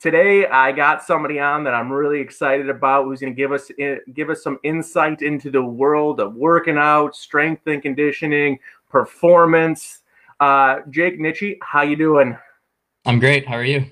today I got somebody on that I'm really excited about who's going to give us give us some insight into the world of working out, strength and conditioning, performance. Uh, Jake Nitsche, how you doing? I'm great. How are you?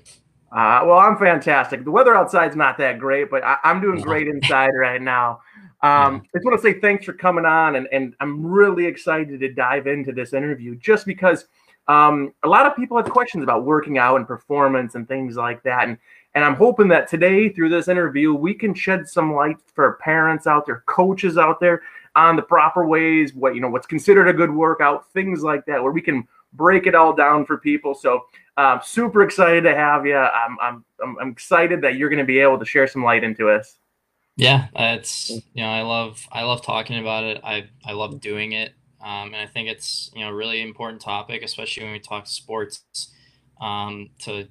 Uh, well, I'm fantastic. The weather outside's not that great, but I, am doing great inside right now. Um. I just want to say thanks for coming on, and, and I'm really excited to dive into this interview just because um, a lot of people have questions about working out and performance and things like that. And, and I'm hoping that today, through this interview, we can shed some light for parents out there, coaches out there, on the proper ways, what you know, what's considered a good workout, things like that, where we can break it all down for people. So, uh, super excited to have you. I'm, I'm, I'm excited that you're going to be able to share some light into us. Yeah, it's you know I love I love talking about it. I I love doing it, um, and I think it's you know a really important topic, especially when we talk sports, um, to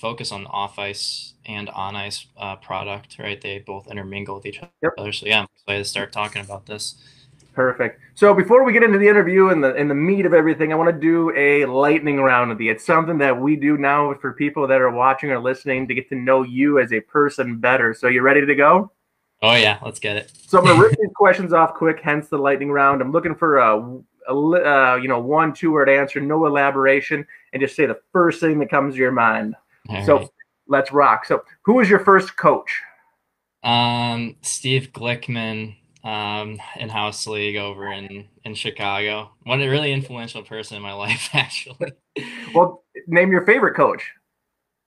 focus on off ice and on ice uh, product. Right, they both intermingle with each yep. other. So yeah, I'm excited to start talking about this. Perfect. So before we get into the interview and the and the meat of everything, I want to do a lightning round with you. It's something that we do now for people that are watching or listening to get to know you as a person better. So you ready to go? Oh yeah, let's get it. So I'm gonna rip these questions off quick, hence the lightning round. I'm looking for a, a uh, you know one two word answer, no elaboration, and just say the first thing that comes to your mind. All so right. let's rock. So who was your first coach? Um, Steve Glickman um, in house league over in in Chicago. One a really influential person in my life, actually. well, name your favorite coach.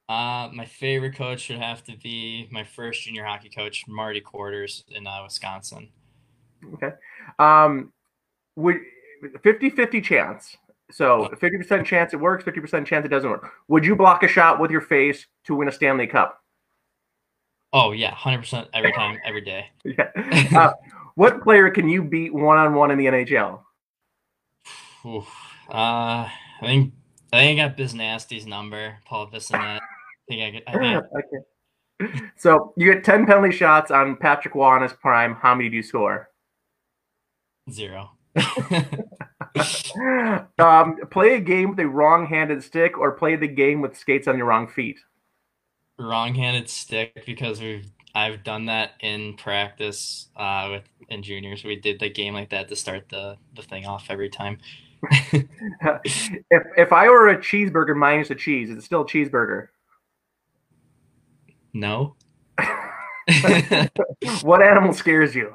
Uh, my favorite coach would have to be my first junior hockey coach, Marty Quarters in uh, Wisconsin. Okay. Um, would 50-50 chance. So 50% chance it works, 50% chance it doesn't work. Would you block a shot with your face to win a Stanley Cup? Oh yeah, hundred percent every time, every day. yeah. Uh, what player can you beat one on one in the NHL? uh, I think I think I got Biz Nasty's number, Paul Bissonnette. I think I, get, I think okay. So you get ten penalty shots on Patrick Roy in his prime. How many do you score? Zero. um, play a game with a wrong-handed stick, or play the game with skates on your wrong feet. Wrong-handed stick because we've I've done that in practice uh, with in juniors. We did the game like that to start the the thing off every time. if if I order a cheeseburger minus the cheese, is it still a cheeseburger? No. what animal scares you?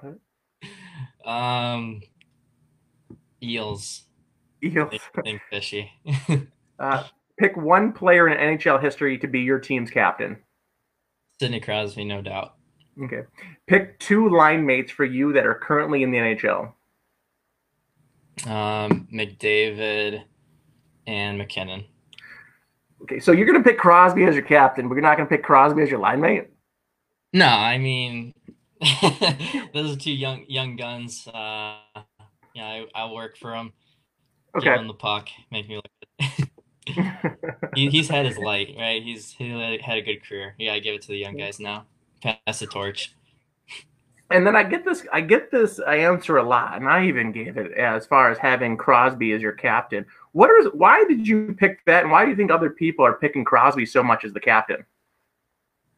Um, eels. Eels. Think fishy. uh, pick one player in NHL history to be your team's captain. Sidney Crosby, no doubt. Okay. Pick two line mates for you that are currently in the NHL. Um, McDavid and MacKinnon. Okay, so you're going to pick Crosby as your captain, but you're not going to pick Crosby as your line mate? No, I mean, those are two young young guns. Uh, yeah, I, I'll work for them. Okay. Give the puck, make me look he, he's had his light, right? He's he had a good career. Yeah, gotta give it to the young guys now. Pass the torch. And then I get this, I get this I answer a lot, and I even gave it as far as having Crosby as your captain. What is? Why did you pick that, and why do you think other people are picking Crosby so much as the captain?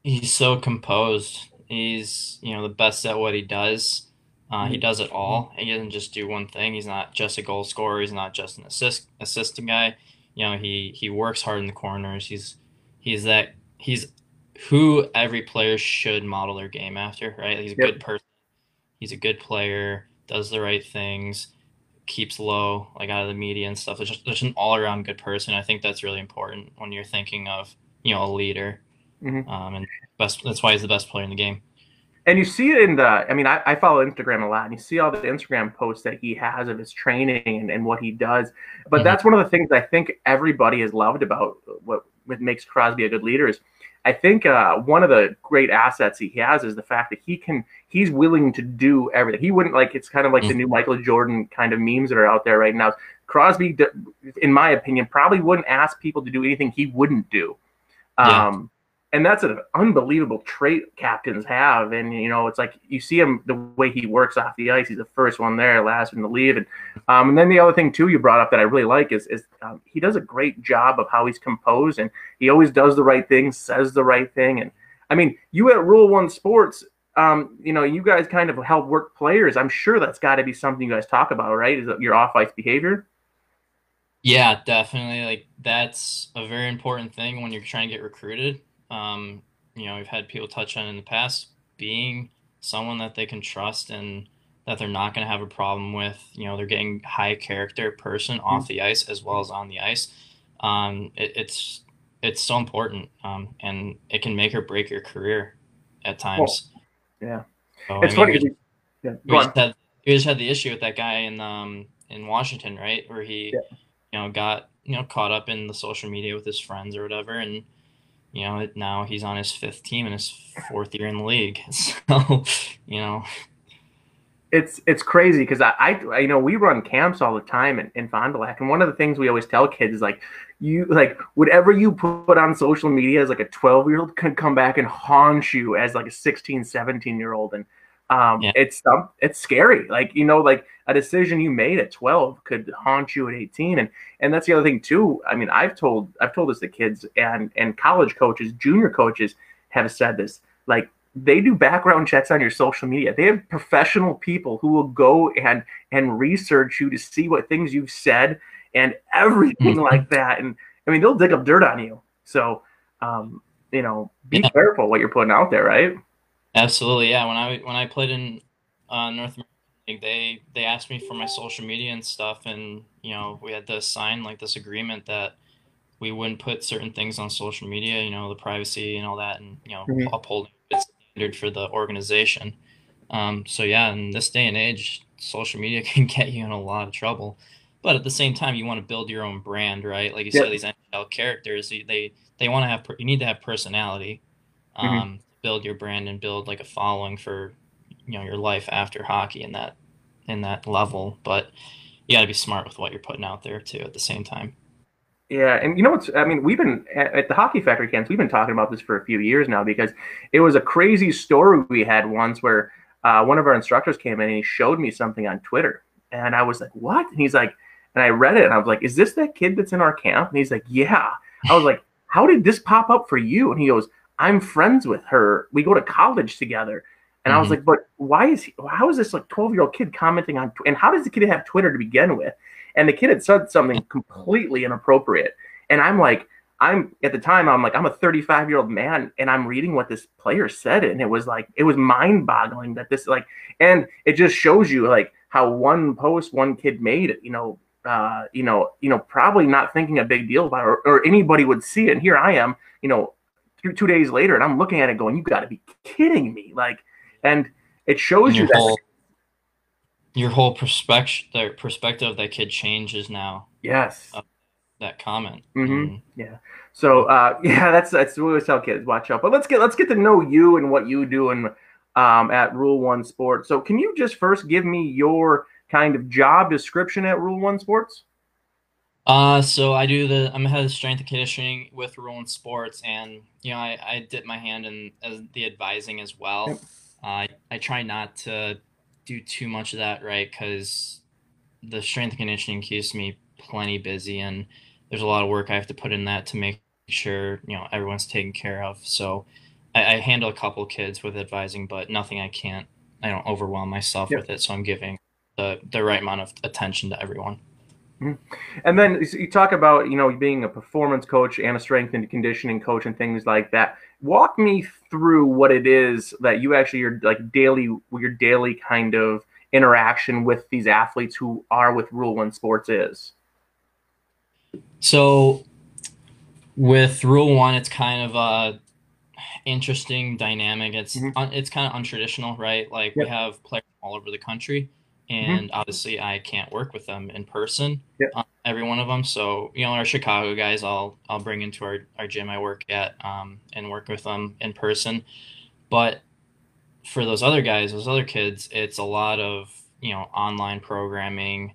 He's so composed. He's you know the best at what he does. Uh, he does it all. He doesn't just do one thing. He's not just a goal scorer. He's not just an assist assistant guy you know he he works hard in the corners. He's he's that he's who every player should model their game after, right? He's a yep. good person. He's a good player. Does the right things. Keeps low, like out of the media and stuff. There's just, there's an all around good person. I think that's really important when you're thinking of you know a leader. Mm-hmm. Um, and best that's why he's the best player in the game and you see it in the i mean I, I, follow instagram a lot and you see all the instagram posts that he has of his training and, and what he does but mm-hmm. that's one of the things i think everybody has loved about what, what makes crosby a good leader is i think uh, one of the great assets he has is the fact that he can he's willing to do everything. He wouldn't like it's kind of like mm-hmm. the new michael jordan kind of memes that are out there right now. Crosby in my opinion probably wouldn't ask people to do anything he wouldn't do. Um, and that's an unbelievable trait captains have. And you know, it's like you see him the way he works off the ice. He's the first one there, last one to leave. And um, and then the other thing too you brought up that I really like is is um, he does a great job of how he's composed, and he always does the right thing, says the right thing. And I mean, you at Rule One Sports, um, you know, you guys kind of help work players. I'm sure that's got to be something you guys talk about, right? Is your off ice behavior? Yeah, definitely. Like that's a very important thing when you're trying to get recruited um, you know, we've had people touch on in the past being someone that they can trust and that they're not going to have a problem with. You know, they're getting high character person mm-hmm. off the ice as well as on the ice. Um, it, it's it's so important, um, and it can make or break your career at times. yeah, so, it's I mean, funny. We, yeah, we just, had, we just had the issue with that guy in um in Washington, right, where he, yeah. you know, got you know caught up in the social media with his friends or whatever, and you know, now he's on his fifth team in his fourth year in the league. So, you know, it's it's crazy because I, I you know we run camps all the time in, in Fond du Lac, and one of the things we always tell kids is like you like whatever you put on social media as like a 12 year old can come back and haunt you as like a 16 17 year old and um, yeah. it's um, it's scary. Like you know, like a decision you made at 12 could haunt you at 18, and and that's the other thing too. I mean, I've told I've told this to kids and and college coaches, junior coaches have said this. Like they do background checks on your social media. They have professional people who will go and and research you to see what things you've said and everything mm-hmm. like that. And I mean, they'll dig up dirt on you. So, um, you know, be yeah. careful what you're putting out there, right? Absolutely, yeah. When I when I played in uh, North America, they they asked me for my social media and stuff, and you know we had to sign like this agreement that we wouldn't put certain things on social media, you know, the privacy and all that, and you know mm-hmm. upholding standard for the organization. Um, so yeah, in this day and age, social media can get you in a lot of trouble. But at the same time, you want to build your own brand, right? Like you yep. said, these NHL characters, they they want to have you need to have personality. Mm-hmm. Um, mm-hmm build your brand and build like a following for you know your life after hockey in that in that level but you got to be smart with what you're putting out there too at the same time yeah, and you know what's? I mean, we've been at the Hockey Factory camps. We've been talking about this for a few years now because it was a crazy story we had once where uh, one of our instructors came in and he showed me something on Twitter, and I was like, "What?" And he's like, and I read it, and I was like, "Is this that kid that's in our camp?" And he's like, "Yeah." I was like, "How did this pop up for you?" And he goes, I'm friends with her. We go to college together. And mm-hmm. I was mm-hmm. like, but why is he, how is this like 12 year old kid commenting on, and how does the kid have Twitter to begin with? And the kid had said something completely inappropriate. And I'm like, I'm at the time, I'm like, I'm a 35 year old man and I'm reading what this player said. And it was like, it was mind boggling that this, like, and it just shows you like how one post one kid made, you know, uh, you know, you know, probably not thinking a big deal about it or, or anybody would see it. And here I am, you know, two days later, and I'm looking at it going, "You got to be kidding me!" Like, and it shows you that whole, your whole perspective, the perspective of that kid changes now. Yes, that comment. Mm-hmm. yeah. So uh, yeah, that's that's what we always tell kids: watch out. But let's get let's get to know you and what you do and um, at Rule One Sports. So can you just first give me your kind of job description at Rule One Sports? Uh, so I do the I'm head of strength and conditioning with Rule One Sports, and you know I, I dip my hand in as the advising as well. Yep. Uh, I I try not to do too much of that, right? Because the strength and conditioning keeps me plenty busy, and there's a lot of work I have to put in that to make sure you know everyone's taken care of. So I, I handle a couple kids with advising, but nothing I can't. I don't overwhelm myself yep. with it, so I'm giving the the right amount of attention to everyone. Mm-hmm. And then you talk about you know being a performance coach and a strength and conditioning coach and things like that. Walk me through what it is that you actually your like daily your daily kind of interaction with these athletes who are with Rule One Sports is. So with Rule One, it's kind of a interesting dynamic. It's mm-hmm. it's kind of untraditional, right? Like yep. we have players all over the country. And mm-hmm. obviously I can't work with them in person. Yep. Um, every one of them. So you know, our Chicago guys, I'll I'll bring into our, our gym I work at um, and work with them in person. But for those other guys, those other kids, it's a lot of you know online programming,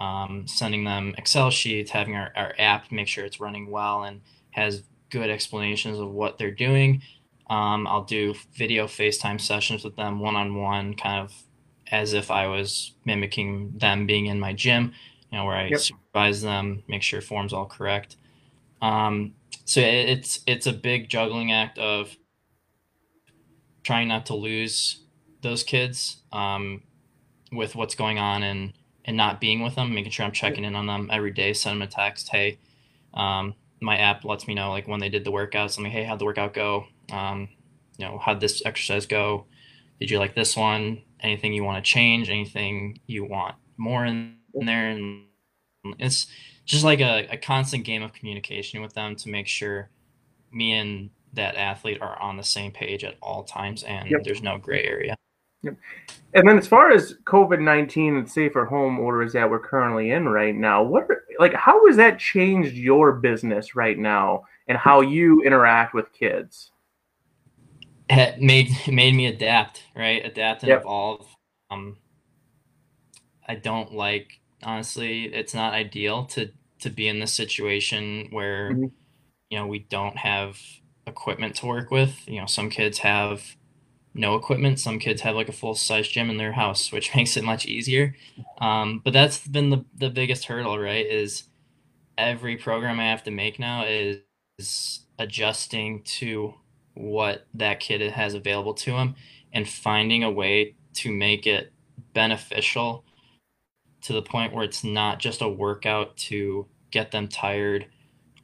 um, sending them Excel sheets, having our, our app make sure it's running well and has good explanations of what they're doing. Um, I'll do video FaceTime sessions with them one on one, kind of as if I was mimicking them being in my gym, you know, where I yep. supervise them, make sure form's all correct. Um, so it's it's a big juggling act of trying not to lose those kids um, with what's going on and and not being with them, making sure I'm checking in on them every day, send them a text, hey, um, my app lets me know like when they did the workouts. I'm like, hey, how'd the workout go? Um, you know, how'd this exercise go? Did you like this one? Anything you want to change? Anything you want more in, in there? And it's just like a, a constant game of communication with them to make sure me and that athlete are on the same page at all times and yep. there's no gray area. Yep. And then as far as COVID nineteen and safer home orders that we're currently in right now, what like how has that changed your business right now and how you interact with kids? It made made me adapt, right? Adapt and yep. evolve. Um, I don't like honestly. It's not ideal to to be in this situation where mm-hmm. you know we don't have equipment to work with. You know, some kids have no equipment. Some kids have like a full size gym in their house, which makes it much easier. Um, but that's been the, the biggest hurdle, right? Is every program I have to make now is, is adjusting to what that kid has available to him and finding a way to make it beneficial to the point where it's not just a workout to get them tired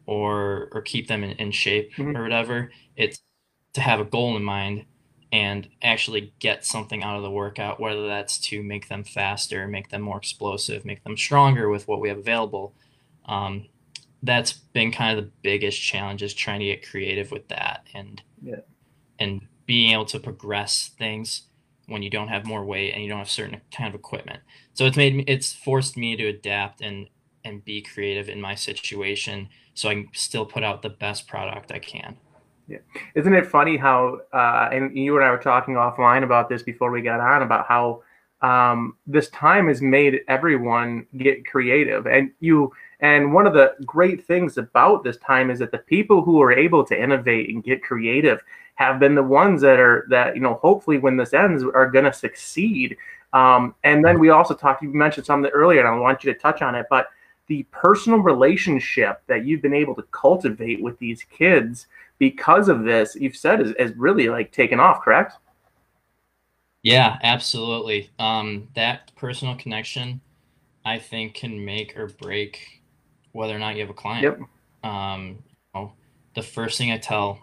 or or keep them in, in shape mm-hmm. or whatever. It's to have a goal in mind and actually get something out of the workout, whether that's to make them faster, make them more explosive, make them stronger with what we have available. Um, that's been kind of the biggest challenge is trying to get creative with that and yeah. and being able to progress things when you don't have more weight and you don't have certain kind of equipment. So it's made me, it's forced me to adapt and and be creative in my situation so I can still put out the best product I can. Yeah. Isn't it funny how, uh, and you and I were talking offline about this before we got on about how um, this time has made everyone get creative. And you, and one of the great things about this time is that the people who are able to innovate and get creative have been the ones that are that you know hopefully when this ends are going to succeed. Um, and then we also talked. You mentioned something earlier, and I want you to touch on it, but the personal relationship that you've been able to cultivate with these kids because of this, you've said is, is really like taken off, correct? Yeah, absolutely. Um, that personal connection, I think, can make or break whether or not you have a client. Yep. Um, you know, the first thing I tell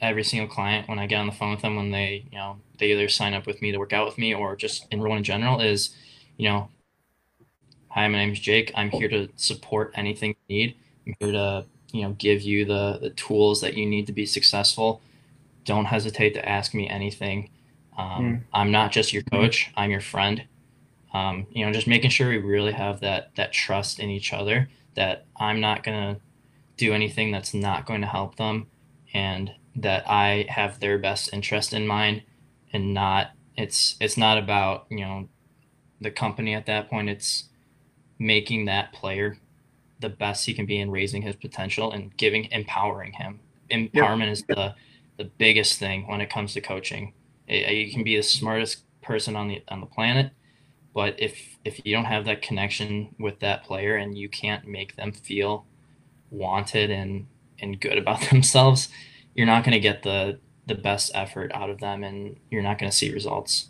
every single client when I get on the phone with them when they, you know, they either sign up with me to work out with me or just enroll in general is, you know, hi, my name is Jake. I'm here to support anything you need. I'm here to you know give you the the tools that you need to be successful don't hesitate to ask me anything um, mm. i'm not just your coach i'm your friend um, you know just making sure we really have that that trust in each other that i'm not going to do anything that's not going to help them and that i have their best interest in mind and not it's it's not about you know the company at that point it's making that player the best he can be in raising his potential and giving empowering him. Empowerment yep. is the the biggest thing when it comes to coaching. It, you can be the smartest person on the on the planet, but if if you don't have that connection with that player and you can't make them feel wanted and and good about themselves, you're not going to get the the best effort out of them and you're not going to see results.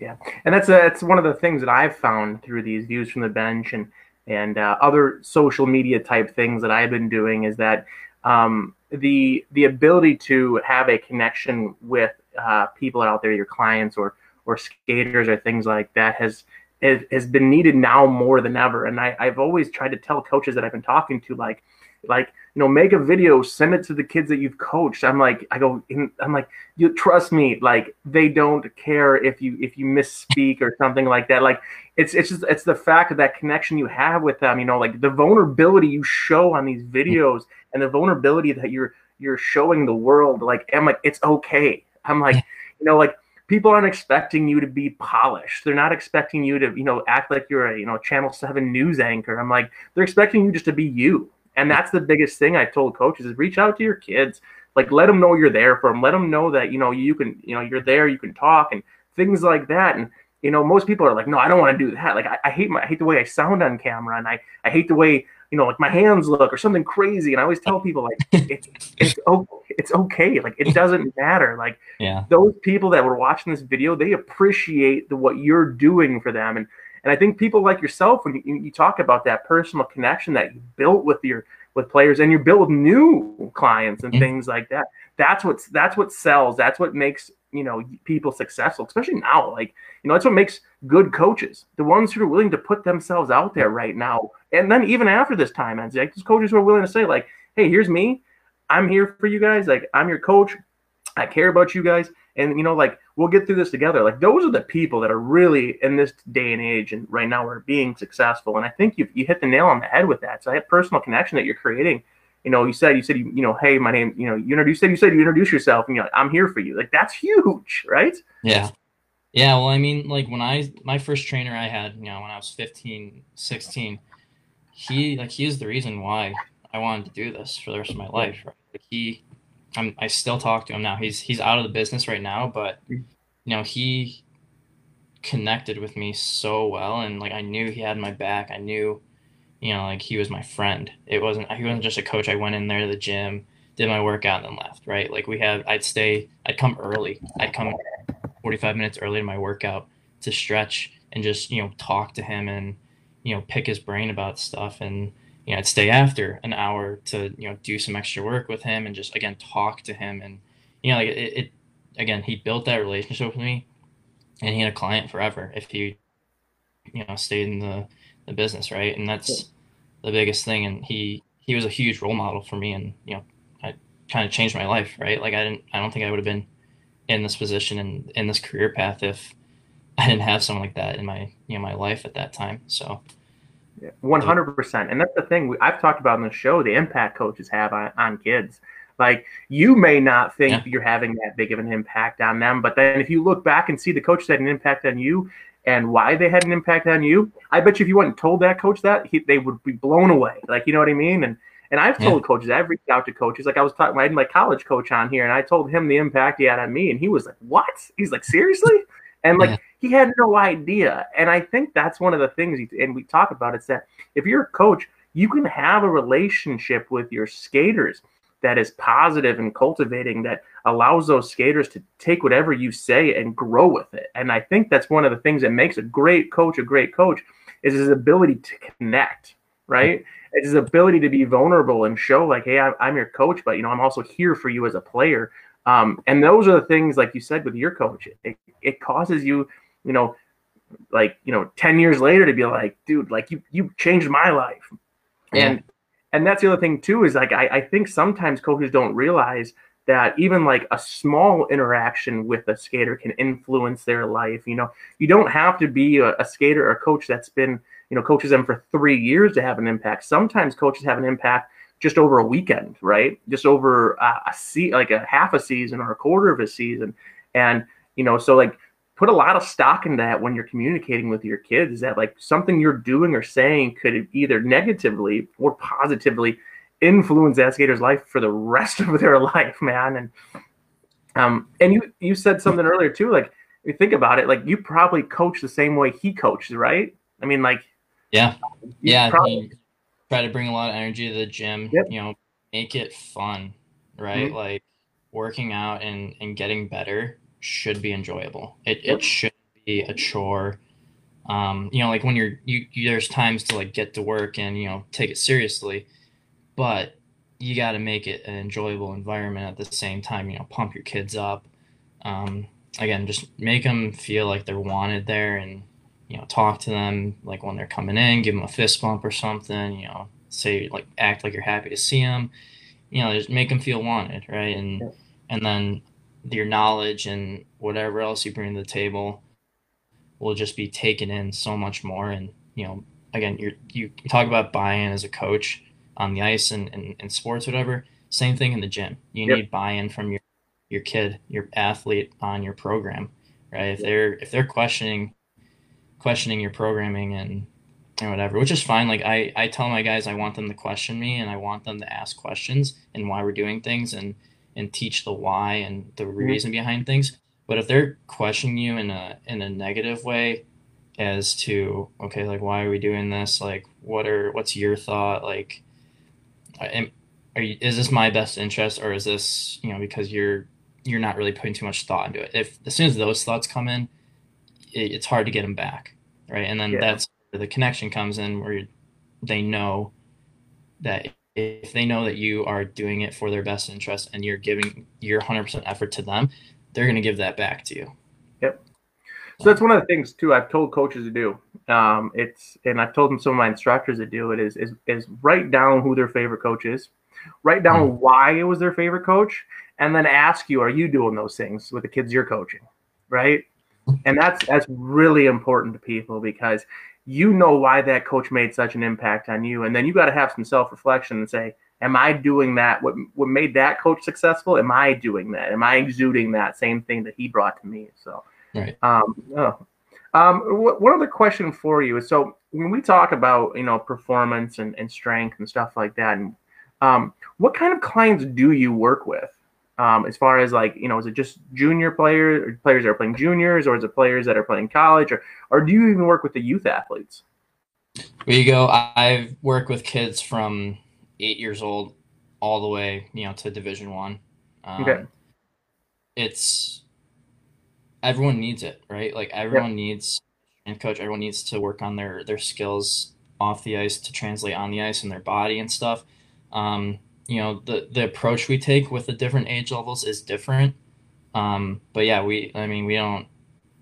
Yeah. And that's a, that's one of the things that I've found through these views from the bench and and uh, other social media type things that I've been doing is that um, the the ability to have a connection with uh, people out there, your clients or or skaters or things like that, has has been needed now more than ever. And I, I've always tried to tell coaches that I've been talking to, like, like you know make a video send it to the kids that you've coached. I'm like i go i'm like you trust me like they don't care if you if you misspeak or something like that. Like it's it's just it's the fact of that connection you have with them you know like the vulnerability you show on these videos and the vulnerability that you're you're showing the world like i'm like it's okay. I'm like you know like people aren't expecting you to be polished. They're not expecting you to, you know, act like you're a, you know, Channel 7 news anchor. I'm like, they're expecting you just to be you And that's the biggest thing I told coaches is reach out to your kids. Like let them know you're there for them. Let them know that, you know, you can, you know, you're there, you can talk and things like that. And, you know, most people are like, no, I don't want to do that. Like I, I hate my, I hate the way I sound on camera and I, I hate the way, you know, like my hands look or something crazy. And I always tell people like, it's, it's, it's okay. Like it doesn't matter. Like yeah. those people that were watching this video, they appreciate the, what you're doing for them. And, and I think people like yourself, when you, you talk about that personal connection that you built with your with players, and you build new clients and mm-hmm. things like that, that's what's that's what sells. That's what makes you know people successful, especially now. Like you know, that's what makes good coaches, the ones who are willing to put themselves out there right now, and then even after this time ends, like coaches who are willing to say like, "Hey, here's me. I'm here for you guys. Like I'm your coach. I care about you guys." and you know like we'll get through this together like those are the people that are really in this day and age and right now are being successful and i think you you hit the nail on the head with that so that personal connection that you're creating you know you said you said you, you know hey my name you know you introduced you said you introduce yourself and you're like i'm here for you. Like that's huge right? Yeah. Yeah well i mean like when i my first trainer i had you know when i was 15 16 he like he is the reason why i wanted to do this for the rest of my life right? Like he I'm, I still talk to him now. He's he's out of the business right now, but mm-hmm. you know he connected with me so well, and like I knew he had my back. I knew, you know, like he was my friend. It wasn't he wasn't just a coach. I went in there to the gym, did my workout, and then left. Right? Like we had, I'd stay. I'd come early. I'd come 45 minutes early to my workout to stretch and just you know talk to him and you know pick his brain about stuff and you know, I'd stay after an hour to, you know, do some extra work with him and just again talk to him. And, you know, like it, it again, he built that relationship with me and he had a client forever if he, you know, stayed in the, the business, right? And that's the biggest thing. And he he was a huge role model for me and, you know, I kind of changed my life, right? Like I didn't I don't think I would have been in this position and in this career path if I didn't have someone like that in my you know my life at that time. So one hundred percent, and that's the thing we, I've talked about in the show. The impact coaches have on, on kids. Like you may not think yeah. you're having that big of an impact on them, but then if you look back and see the coach had an impact on you and why they had an impact on you, I bet you if you went and told that coach that, he, they would be blown away. Like you know what I mean? And and I've told yeah. coaches, I've reached out to coaches. Like I was talking, I had my college coach on here, and I told him the impact he had on me, and he was like, "What?" He's like, "Seriously?" And like yeah. he had no idea. And I think that's one of the things, and we talk about it's that if you're a coach, you can have a relationship with your skaters that is positive and cultivating that allows those skaters to take whatever you say and grow with it. And I think that's one of the things that makes a great coach a great coach is his ability to connect, right? It's his ability to be vulnerable and show like, hey, I'm your coach, but you know, I'm also here for you as a player. Um, and those are the things, like you said, with your coach, it, it causes you, you know, like you know, ten years later to be like, dude, like you you changed my life, and and that's the other thing too is like I, I think sometimes coaches don't realize that even like a small interaction with a skater can influence their life. You know, you don't have to be a, a skater or a coach that's been you know coaches them for three years to have an impact. Sometimes coaches have an impact just over a weekend, right? Just over a, a se- like a half a season or a quarter of a season. And, you know, so like put a lot of stock in that when you're communicating with your kids is that like something you're doing or saying could either negatively or positively influence that skater's life for the rest of their life, man. And, um, and you, you said something earlier too, like, you think about it, like you probably coach the same way he coaches, right? I mean, like, yeah, yeah. Probably, try to bring a lot of energy to the gym. Yep. You know, make it fun, right? Mm-hmm. Like working out and and getting better should be enjoyable. It it should be a chore. Um, you know, like when you're you, you there's times to like get to work and you know take it seriously, but you got to make it an enjoyable environment at the same time. You know, pump your kids up. Um, again, just make them feel like they're wanted there and you know, talk to them like when they're coming in, give them a fist bump or something, you know, say like act like you're happy to see them, you know, just make them feel wanted, right? And and then your knowledge and whatever else you bring to the table will just be taken in so much more. And you know, again, you're you talk about buy-in as a coach on the ice and, and, and sports, whatever. Same thing in the gym. You yep. need buy-in from your your kid, your athlete on your program, right? If they're if they're questioning questioning your programming and and whatever, which is fine. Like I, I tell my guys I want them to question me and I want them to ask questions and why we're doing things and and teach the why and the mm-hmm. reason behind things. But if they're questioning you in a in a negative way as to okay, like why are we doing this? Like what are what's your thought? Like am, are you, is this my best interest or is this, you know, because you're you're not really putting too much thought into it. If as soon as those thoughts come in, it, it's hard to get them back, right? And then yeah. that's where the connection comes in, where they know that if they know that you are doing it for their best interest and you're giving your 100% effort to them, they're going to give that back to you. Yep. So that's one of the things too. I've told coaches to do. Um, it's and I've told them some of my instructors to do it is is is write down who their favorite coach is, write down mm-hmm. why it was their favorite coach, and then ask you, are you doing those things with the kids you're coaching? Right. And that's that's really important to people because you know why that coach made such an impact on you. And then you got to have some self-reflection and say, Am I doing that? What what made that coach successful? Am I doing that? Am I exuding that same thing that he brought to me? So right. Um, oh. um, one other question for you is so when we talk about you know performance and, and strength and stuff like that, and um, what kind of clients do you work with? Um, as far as like you know is it just junior players or players that are playing juniors or is it players that are playing college or or do you even work with the youth athletes? We go. I've worked with kids from eight years old all the way you know to division one. Um, okay. it's everyone needs it right? Like everyone yep. needs and coach. Everyone needs to work on their their skills off the ice to translate on the ice and their body and stuff. Um, you know the the approach we take with the different age levels is different. Um, but yeah we i mean we don't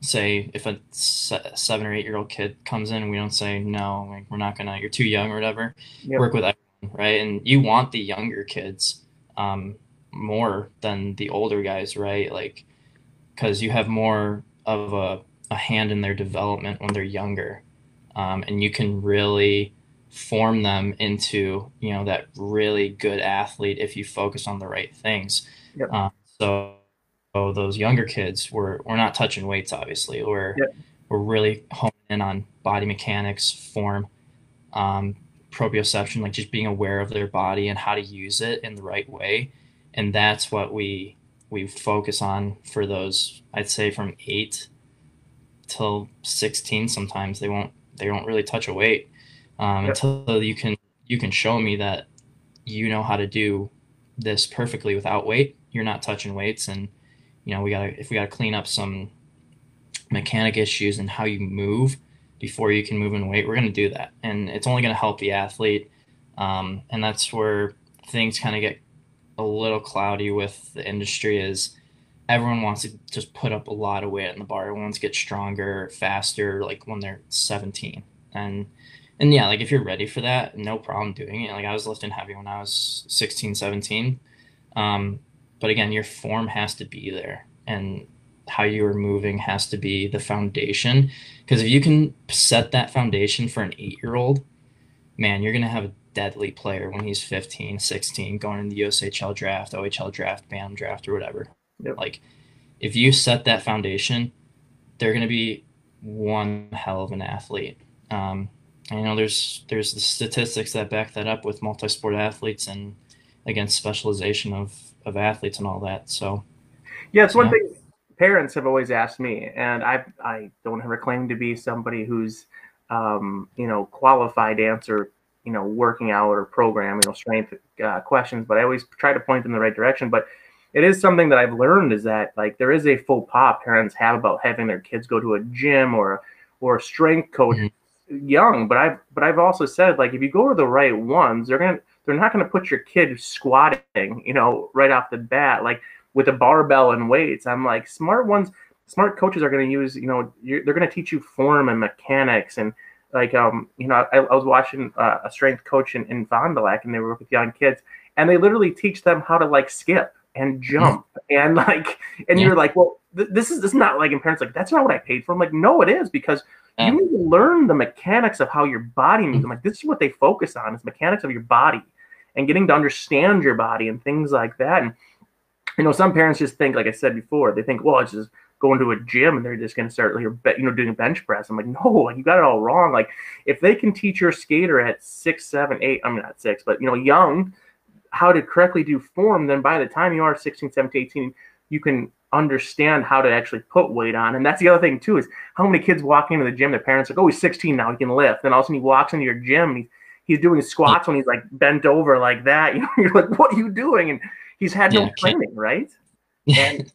say if a seven or eight year old kid comes in we don't say no like we're not gonna you're too young or whatever. Yep. work with everyone right? And you want the younger kids um, more than the older guys right? Like because you have more of a, a hand in their development when they're younger. Um, and you can really form them into you know that really good athlete if you focus on the right things. Yep. Um, so, so, those younger kids, we're we're not touching weights. Obviously, we're yep. we're really honing in on body mechanics, form, um, proprioception, like just being aware of their body and how to use it in the right way, and that's what we we focus on for those. I'd say from eight till sixteen. Sometimes they won't they don't really touch a weight um, yep. until you can you can show me that you know how to do this perfectly without weight. You're not touching weights, and you know we gotta if we gotta clean up some mechanic issues and how you move before you can move in weight, we're gonna do that, and it's only gonna help the athlete. Um, and that's where things kind of get a little cloudy with the industry is everyone wants to just put up a lot of weight on the bar. Everyone wants to get stronger, faster, like when they're 17. And and yeah, like if you're ready for that, no problem doing it. Like I was lifting heavy when I was 16, 17. Um, but again, your form has to be there and how you are moving has to be the foundation. Because if you can set that foundation for an eight year old, man, you're going to have a deadly player when he's 15, 16, going in the USHL draft, OHL draft, BAM draft, or whatever. Yep. Like if you set that foundation, they're going to be one hell of an athlete. Um, you know, there's there's the statistics that back that up with multi-sport athletes and against specialization of of athletes and all that. So, yeah, it's one thing parents have always asked me, and I I don't ever claim to be somebody who's um, you know qualified to answer you know working out or program you know strength uh, questions, but I always try to point them in the right direction. But it is something that I've learned is that like there is a faux pas parents have about having their kids go to a gym or or a strength coach. Mm-hmm young, but I've but I've also said like if you go to the right ones, they're gonna they're not gonna put your kid squatting, you know, right off the bat, like with a barbell and weights. I'm like smart ones, smart coaches are gonna use, you know, they're gonna teach you form and mechanics and like um you know I, I was watching uh, a strength coach in, in du Lac and they were with young kids and they literally teach them how to like skip and jump and like and yeah. you're like well th- this is this is not like in parents like that's not what I paid for I'm like no it is because you need to learn the mechanics of how your body moves. Mm. I'm like, this is what they focus on is mechanics of your body and getting to understand your body and things like that. And you know, some parents just think, like I said before, they think, well, it's just going to a gym and they're just going to start like, you know doing a bench press. I'm like, no, like you got it all wrong. Like if they can teach your skater at six, seven, eight, I mean not six, but you know young, how to correctly do form, then by the time you are 16, 17, 18, you can understand how to actually put weight on. And that's the other thing too is how many kids walk into the gym, their parents are like, oh, he's 16 now, he can lift. Then all of a sudden he walks into your gym he's, he's doing squats when he's like bent over like that. You know, you're like, what are you doing? And he's had no training, right? And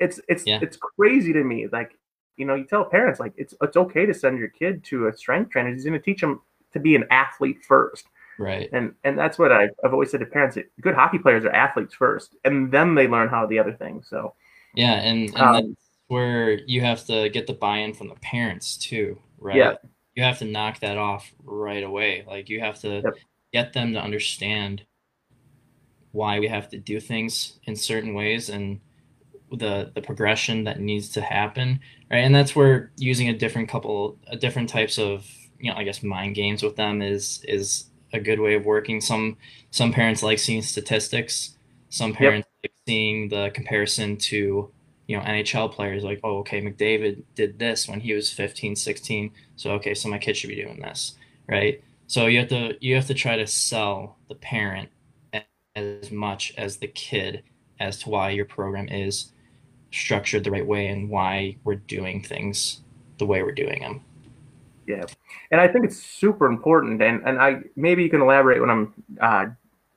it's it's yeah. it's crazy to me. Like, you know, you tell parents like it's it's okay to send your kid to a strength trainer. He's going to teach him to be an athlete first. Right. And and that's what I've, I've always said to parents. Good hockey players are athletes first, and then they learn how the other things. So. Yeah, and, and um, that's where you have to get the buy-in from the parents too, right? Yeah. You have to knock that off right away. Like you have to yep. get them to understand why we have to do things in certain ways and the the progression that needs to happen right and that's where using a different couple a different types of you know i guess mind games with them is is a good way of working some some parents like seeing statistics some parents yep. like seeing the comparison to you know nhl players like oh okay mcdavid did this when he was 15 16 so okay so my kid should be doing this right so you have to you have to try to sell the parent as much as the kid as to why your program is structured the right way and why we're doing things the way we're doing them. Yeah, and I think it's super important, and and I maybe you can elaborate when I'm, uh,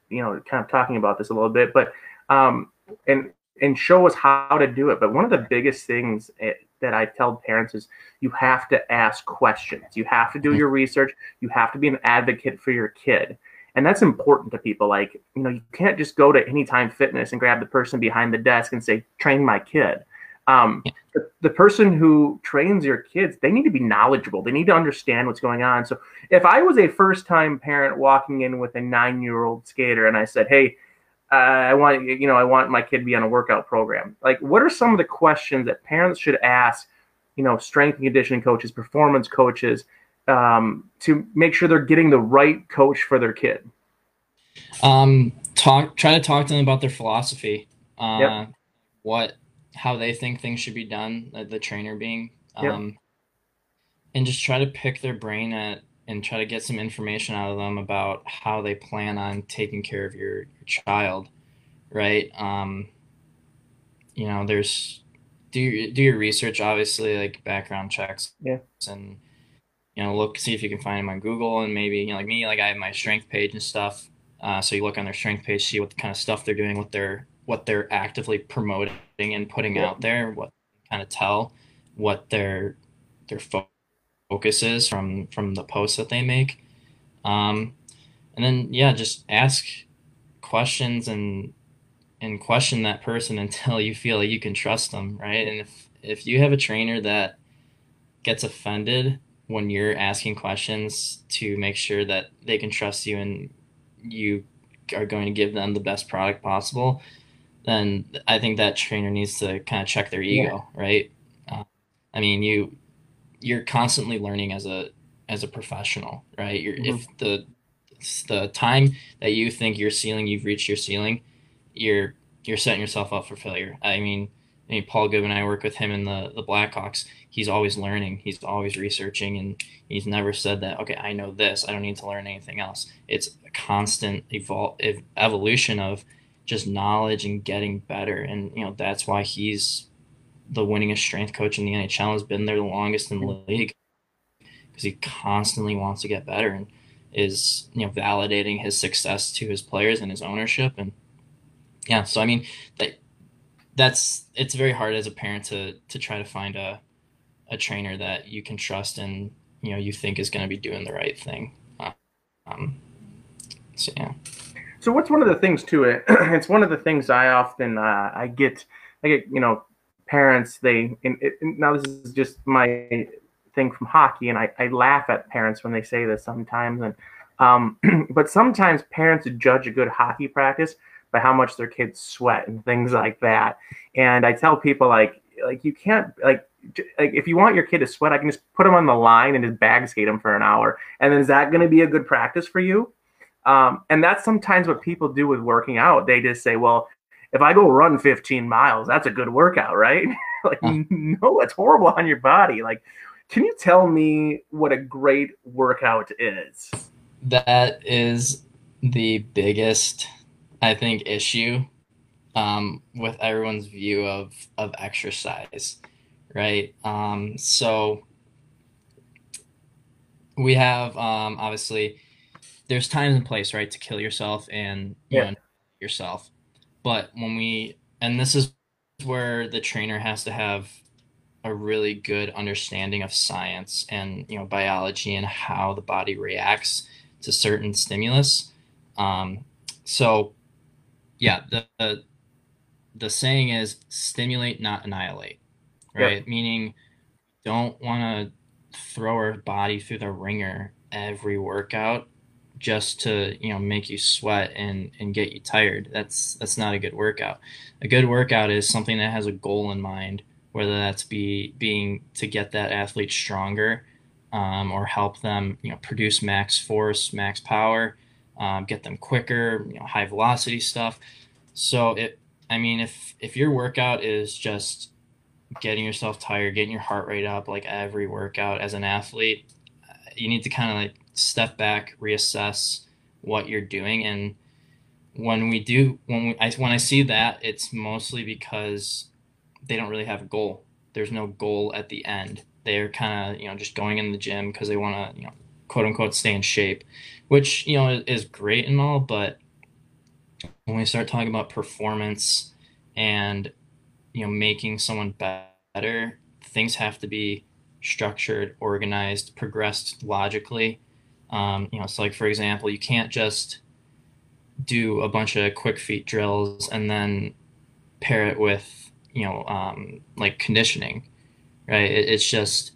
you know, kind of talking about this a little bit, but um, and and show us how to do it. But one of the biggest things eh, that I tell parents is you have to ask questions. You have to do mm-hmm. your research. You have to be an advocate for your kid and that's important to people like you know you can't just go to anytime fitness and grab the person behind the desk and say train my kid um, the, the, person who trains your kids they need to be knowledgeable they need to understand what's going on so if i was a first time parent walking in with a nine year old skater and i said hey uh, i want you know i want my kid to be on a workout program like what are some of the questions that parents should ask you know strength and conditioning coaches performance coaches um, to make sure they're getting the right coach for their kid? Um, talk. Try to talk to them about their philosophy. Uh, yep. What, how they think things should be done. The, the trainer being, um, yep. and just try to pick their brain at and try to get some information out of them about how they plan on taking care of your, your child, right? Um, you know, there's do your, do your research, obviously, like background checks, yeah, and you know, look, see if you can find them on Google and maybe, you know, like me, like I have my strength page and stuff. Uh, so you look on their strength page, see what kind of stuff they're doing, what they're, what they're actively promoting and putting yeah. out there, what kind of tell what their, their fo- focus is from, from the posts that they make. Um, and then, yeah, just ask questions and, and question that person until you feel like you can trust them. Right. And if, if you have a trainer that gets offended when you're asking questions to make sure that they can trust you and you are going to give them the best product possible, then I think that trainer needs to kind of check their ego, yeah. right? Uh, I mean, you you're constantly learning as a as a professional, right? You're, mm-hmm. If the the time that you think your ceiling, you've reached your ceiling, you're you're setting yourself up for failure. I mean, I mean, Paul Goodman, I work with him in the the Blackhawks. He's always learning. He's always researching, and he's never said that. Okay, I know this. I don't need to learn anything else. It's a constant evol- evolution of just knowledge and getting better. And you know that's why he's the winningest strength coach in the NHL. Has been there the longest in the league because he constantly wants to get better and is you know validating his success to his players and his ownership and yeah. So I mean that that's it's very hard as a parent to to try to find a a trainer that you can trust and you know you think is going to be doing the right thing. Um, so yeah. So what's one of the things to it? it's one of the things I often uh, I get I get you know parents they and, and now this is just my thing from hockey and I, I laugh at parents when they say this sometimes and um, but sometimes parents judge a good hockey practice by how much their kids sweat and things like that. And I tell people like like you can't like like if you want your kid to sweat, I can just put him on the line and just bag skate him for an hour. And is that going to be a good practice for you? Um, and that's sometimes what people do with working out. They just say, well, if I go run 15 miles, that's a good workout, right? like, no, it's horrible on your body. Like, can you tell me what a great workout is? That is the biggest, I think, issue um, with everyone's view of of exercise, right? Um, so we have um, obviously there's times and place, right, to kill yourself and you yeah. know yourself. But when we and this is where the trainer has to have a really good understanding of science and you know biology and how the body reacts to certain stimulus. Um, so, yeah, the, the, the saying is stimulate, not annihilate, right? Yep. Meaning, don't want to throw our body through the ringer every workout just to you know make you sweat and and get you tired that's that's not a good workout. A good workout is something that has a goal in mind whether that's be being to get that athlete stronger um, or help them you know produce max force max power um, get them quicker you know high velocity stuff. So it i mean if if your workout is just getting yourself tired getting your heart rate up like every workout as an athlete you need to kind of like step back reassess what you're doing and when we do when we I, when I see that it's mostly because they don't really have a goal. There's no goal at the end. They're kind of you know just going in the gym because they want to you know quote unquote stay in shape, which you know is great and all, but when we start talking about performance and you know making someone better, things have to be structured, organized, progressed logically. Um, you know, so like for example, you can't just do a bunch of quick feet drills and then pair it with you know um, like conditioning right? It, it's just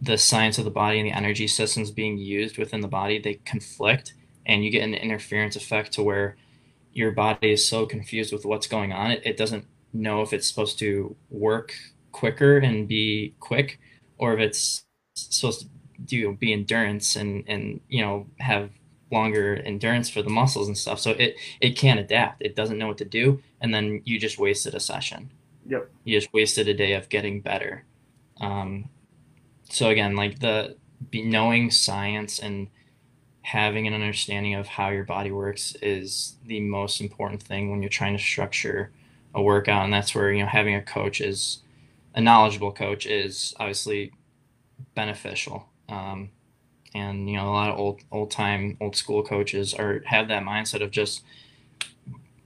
the science of the body and the energy systems being used within the body they conflict and you get an interference effect to where your body is so confused with what's going on it, it doesn't know if it's supposed to work quicker and be quick or if it's supposed to do be endurance and and you know have longer endurance for the muscles and stuff. So it it can't adapt. It doesn't know what to do, and then you just wasted a session. Yep. You just wasted a day of getting better. Um, so again, like the be knowing science and having an understanding of how your body works is the most important thing when you're trying to structure a workout, and that's where you know having a coach is a knowledgeable coach is obviously beneficial. Um, and you know a lot of old old time old school coaches are have that mindset of just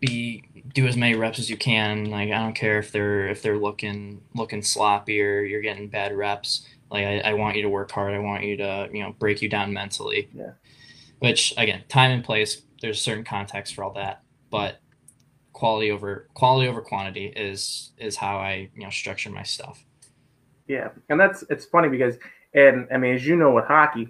be do as many reps as you can. Like i don't care if they're if they're looking looking sloppy or you're getting bad reps. Like I, I want you to work hard. I want you to you know break you down mentally. Yeah. Which again time and place there's a certain context for all that. But quality over quality over quantity is is how i you know structure my stuff. Yeah. And that's it's funny because and I mean, as you know, with hockey,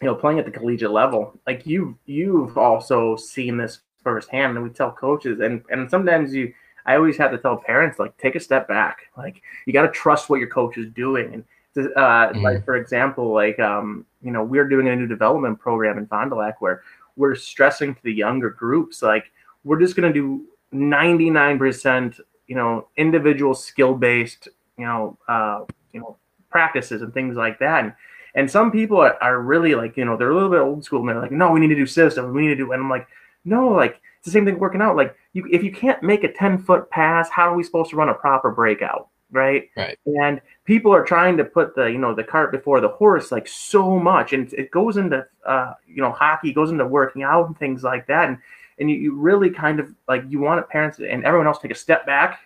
you know, playing at the collegiate level, like you you've also seen this firsthand. And we tell coaches, and and sometimes you, I always have to tell parents, like, take a step back. Like, you got to trust what your coach is doing. And uh, mm-hmm. like for example, like um, you know, we're doing a new development program in Fond du Lac where we're stressing to the younger groups, like, we're just going to do 99%, you know, individual skill based, you know, uh, you know, practices and things like that. And, and some people are, are really like, you know, they're a little bit old school and they're like, no, we need to do systems. We need to do, and I'm like, no, like it's the same thing working out. Like you, if you can't make a 10 foot pass, how are we supposed to run a proper breakout? Right. Right. And people are trying to put the, you know, the cart before the horse, like so much. And it goes into, uh, you know, hockey goes into working out and things like that. And, and you, you really kind of like, you want parents and everyone else take a step back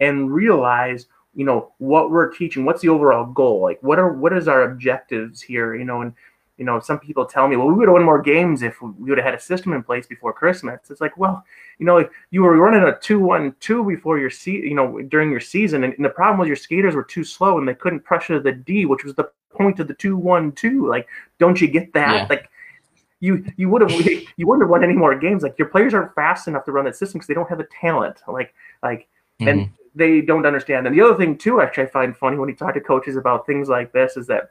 and realize you know what we're teaching what's the overall goal? Like what are what is our objectives here? You know and you know some people tell me well we would have won more games if we would have had a system in place before christmas. It's like well you know if you were running a 2-1-2 before your se- you know during your season and, and the problem was your skaters were too slow and they couldn't pressure the d which was the point of the 2-1-2 like don't you get that? Yeah. like you you would have you wouldn't have won any more games. Like your players aren't fast enough to run that system because they don't have the talent. Like like mm-hmm. and they don't understand. And the other thing too, actually, I find funny when you talk to coaches about things like this is that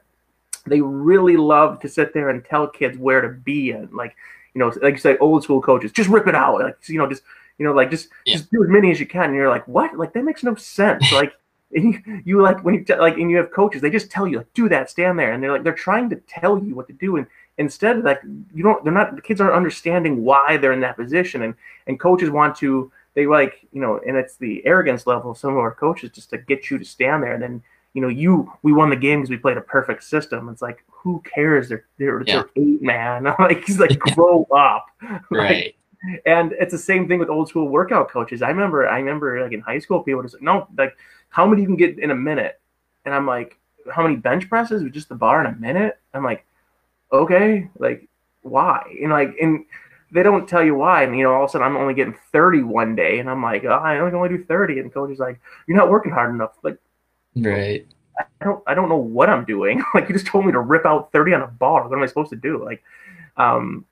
they really love to sit there and tell kids where to be and like you know, like you say, old school coaches, just rip it out, like you know, just you know, like just yeah. just do as many as you can. And you're like, what? Like that makes no sense. like you, you like when you t- like and you have coaches, they just tell you like do that, stand there, and they're like they're trying to tell you what to do, and instead like you don't they're not the kids aren't understanding why they're in that position, and and coaches want to they like you know, and it's the arrogance level of some of our coaches just to get you to stand there, and then you know you we won the game because we played a perfect system. It's like who cares? They're they're, yeah. they're eight man. like he's like grow up, right? and it's the same thing with old school workout coaches. I remember, I remember like in high school, people just like, no, like how many you can get in a minute? And I'm like, how many bench presses with just the bar in a minute? I'm like, okay, like why? And like, and they don't tell you why. And you know, all of a sudden I'm only getting 30 one day, and I'm like, oh, I only only do 30. And the coach is like, you're not working hard enough. Like, right. I don't, I don't know what I'm doing. like, you just told me to rip out 30 on a bar. What am I supposed to do? Like, um,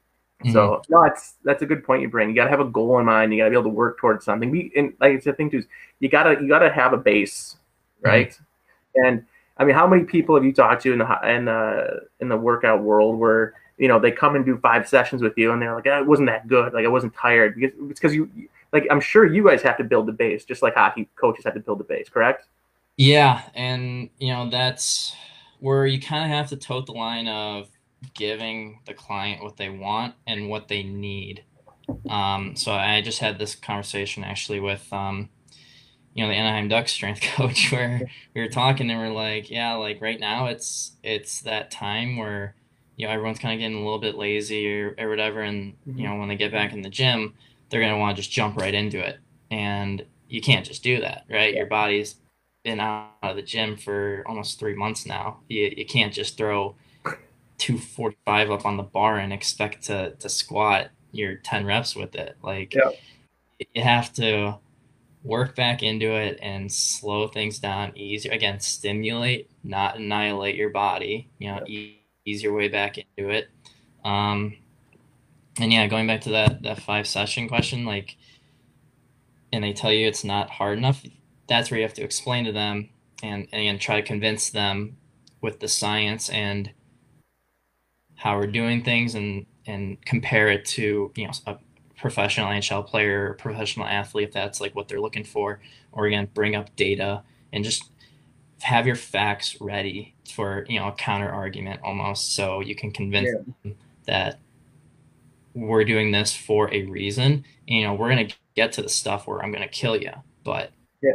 Mm-hmm. So no, that's that's a good point you bring. You got to have a goal in mind. You got to be able to work towards something. We and like I said, thing too is you gotta you gotta have a base, right? Mm-hmm. And I mean, how many people have you talked to in the in the in the workout world where you know they come and do five sessions with you and they're like, ah, it wasn't that good. Like I wasn't tired because it's because you like I'm sure you guys have to build the base just like hockey coaches have to build the base, correct? Yeah, and you know that's where you kind of have to tote the line of giving the client what they want and what they need. Um, so I just had this conversation actually with, um, you know, the Anaheim Ducks strength coach where we were talking and we're like, yeah, like right now it's it's that time where you know everyone's kind of getting a little bit lazy or, or whatever, and you mm-hmm. know when they get back in the gym, they're gonna want to just jump right into it, and you can't just do that, right? Your body's been out of the gym for almost three months now. You you can't just throw 245 up on the bar and expect to to squat your 10 reps with it like yeah. you have to work back into it and slow things down easier again stimulate not annihilate your body you know yeah. Ease your way back into it. Um and yeah going back to that that five session question like and they tell you it's not hard enough that's where you have to explain to them and and try to convince them with the science and how we're doing things and and compare it to you know a professional NHL player professional athlete if that's like what they're looking for. Or again bring up data and just have your facts ready for you know a counter argument almost so you can convince yeah. them that we're doing this for a reason you know we're going to get to the stuff where i'm going to kill you but yeah.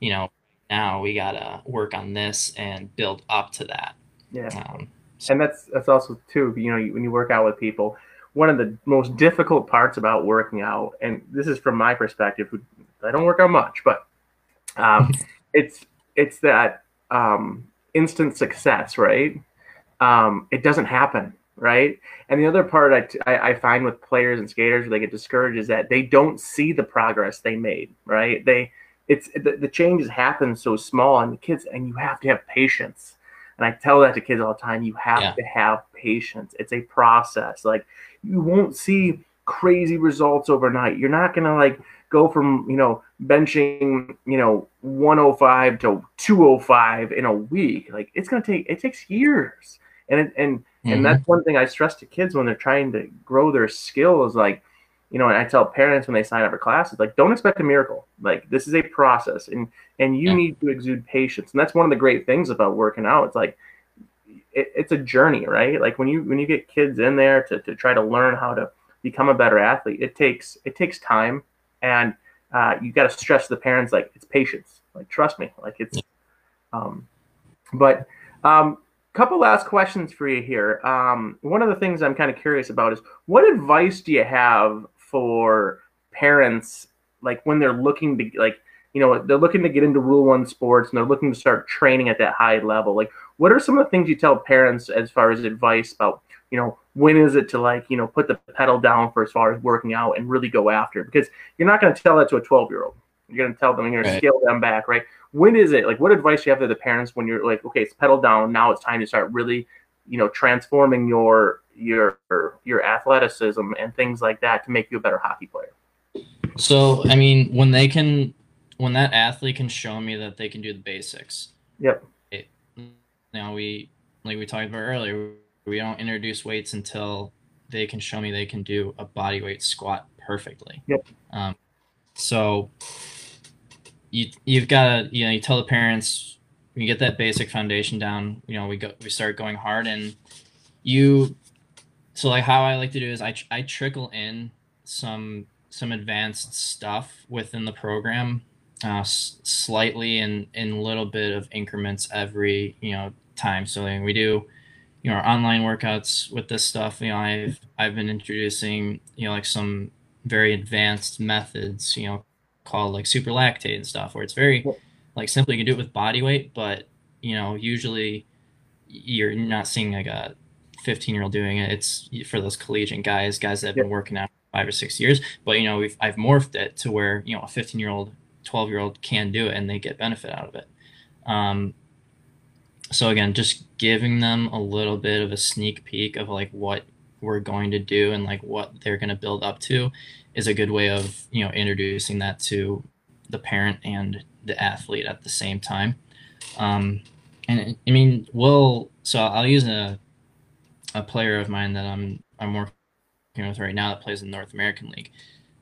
you know now we got to work on this and build up to that yeah um, and that's that's also too you know when you work out with people one of the most difficult parts about working out and this is from my perspective i don't work out much but um, it's it's that um, instant success right um, it doesn't happen right and the other part I, I find with players and skaters where they get discouraged is that they don't see the progress they made right they it's the, the changes happen so small and the kids and you have to have patience and I tell that to kids all the time. You have yeah. to have patience. It's a process. Like you won't see crazy results overnight. You're not gonna like go from you know benching you know 105 to 205 in a week. Like it's gonna take it takes years. And it, and mm-hmm. and that's one thing I stress to kids when they're trying to grow their skills. Like you know, and I tell parents when they sign up for classes, like, don't expect a miracle. Like, this is a process, and and you yeah. need to exude patience. And that's one of the great things about working out. It's like it, it's a journey, right? Like when you when you get kids in there to, to try to learn how to become a better athlete, it takes it takes time, and uh, you got to stress the parents like it's patience. Like trust me, like it's. Um, but um, couple last questions for you here. Um, one of the things I'm kind of curious about is what advice do you have for parents like when they're looking to like you know they're looking to get into rule one sports and they're looking to start training at that high level like what are some of the things you tell parents as far as advice about you know when is it to like you know put the pedal down for as far as working out and really go after it because you're not going to tell that to a 12 year old you're going to tell them you're going right. to scale them back right when is it like what advice do you have to the parents when you're like okay it's pedal down now it's time to start really you know transforming your your your athleticism and things like that to make you a better hockey player. So, I mean, when they can, when that athlete can show me that they can do the basics. Yep. It, now we, like we talked about earlier, we don't introduce weights until they can show me they can do a body weight squat perfectly. Yep. Um, so, you you've got to you know you tell the parents you get that basic foundation down. You know we go we start going hard and you so like how I like to do is I I trickle in some some advanced stuff within the program uh, s- slightly in in little bit of increments every you know time so like we do you know our online workouts with this stuff you know i've i've been introducing you know like some very advanced methods you know called like super lactate and stuff where it's very like simple. You can do it with body weight but you know usually you're not seeing like a 15 year old doing it. It's for those collegiate guys guys that have been working out five or six years. But you know we've i've morphed it to where you know a 15 year old 12 year old can do it and they get benefit out of it. Um, so again just giving them a little bit of a sneak peek of like what we're going to do and like what they're going to build up to is a good way of you know introducing that to the parent and the athlete at the same time. Um, and i mean we'll so i'll use a a player of mine that i'm i'm working with right now that plays in the north american league.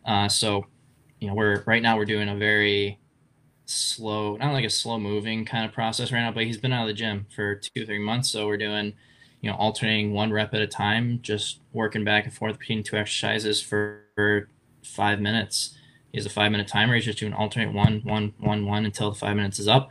Uh, so you know we're right now we're doing a very slow, not like a slow moving kind of process right now, but he's been out of the gym for two, three months. So we're doing, you know, alternating one rep at a time, just working back and forth between two exercises for, for five minutes. He has a five minute timer. He's just doing alternate one, one, one, one until the five minutes is up.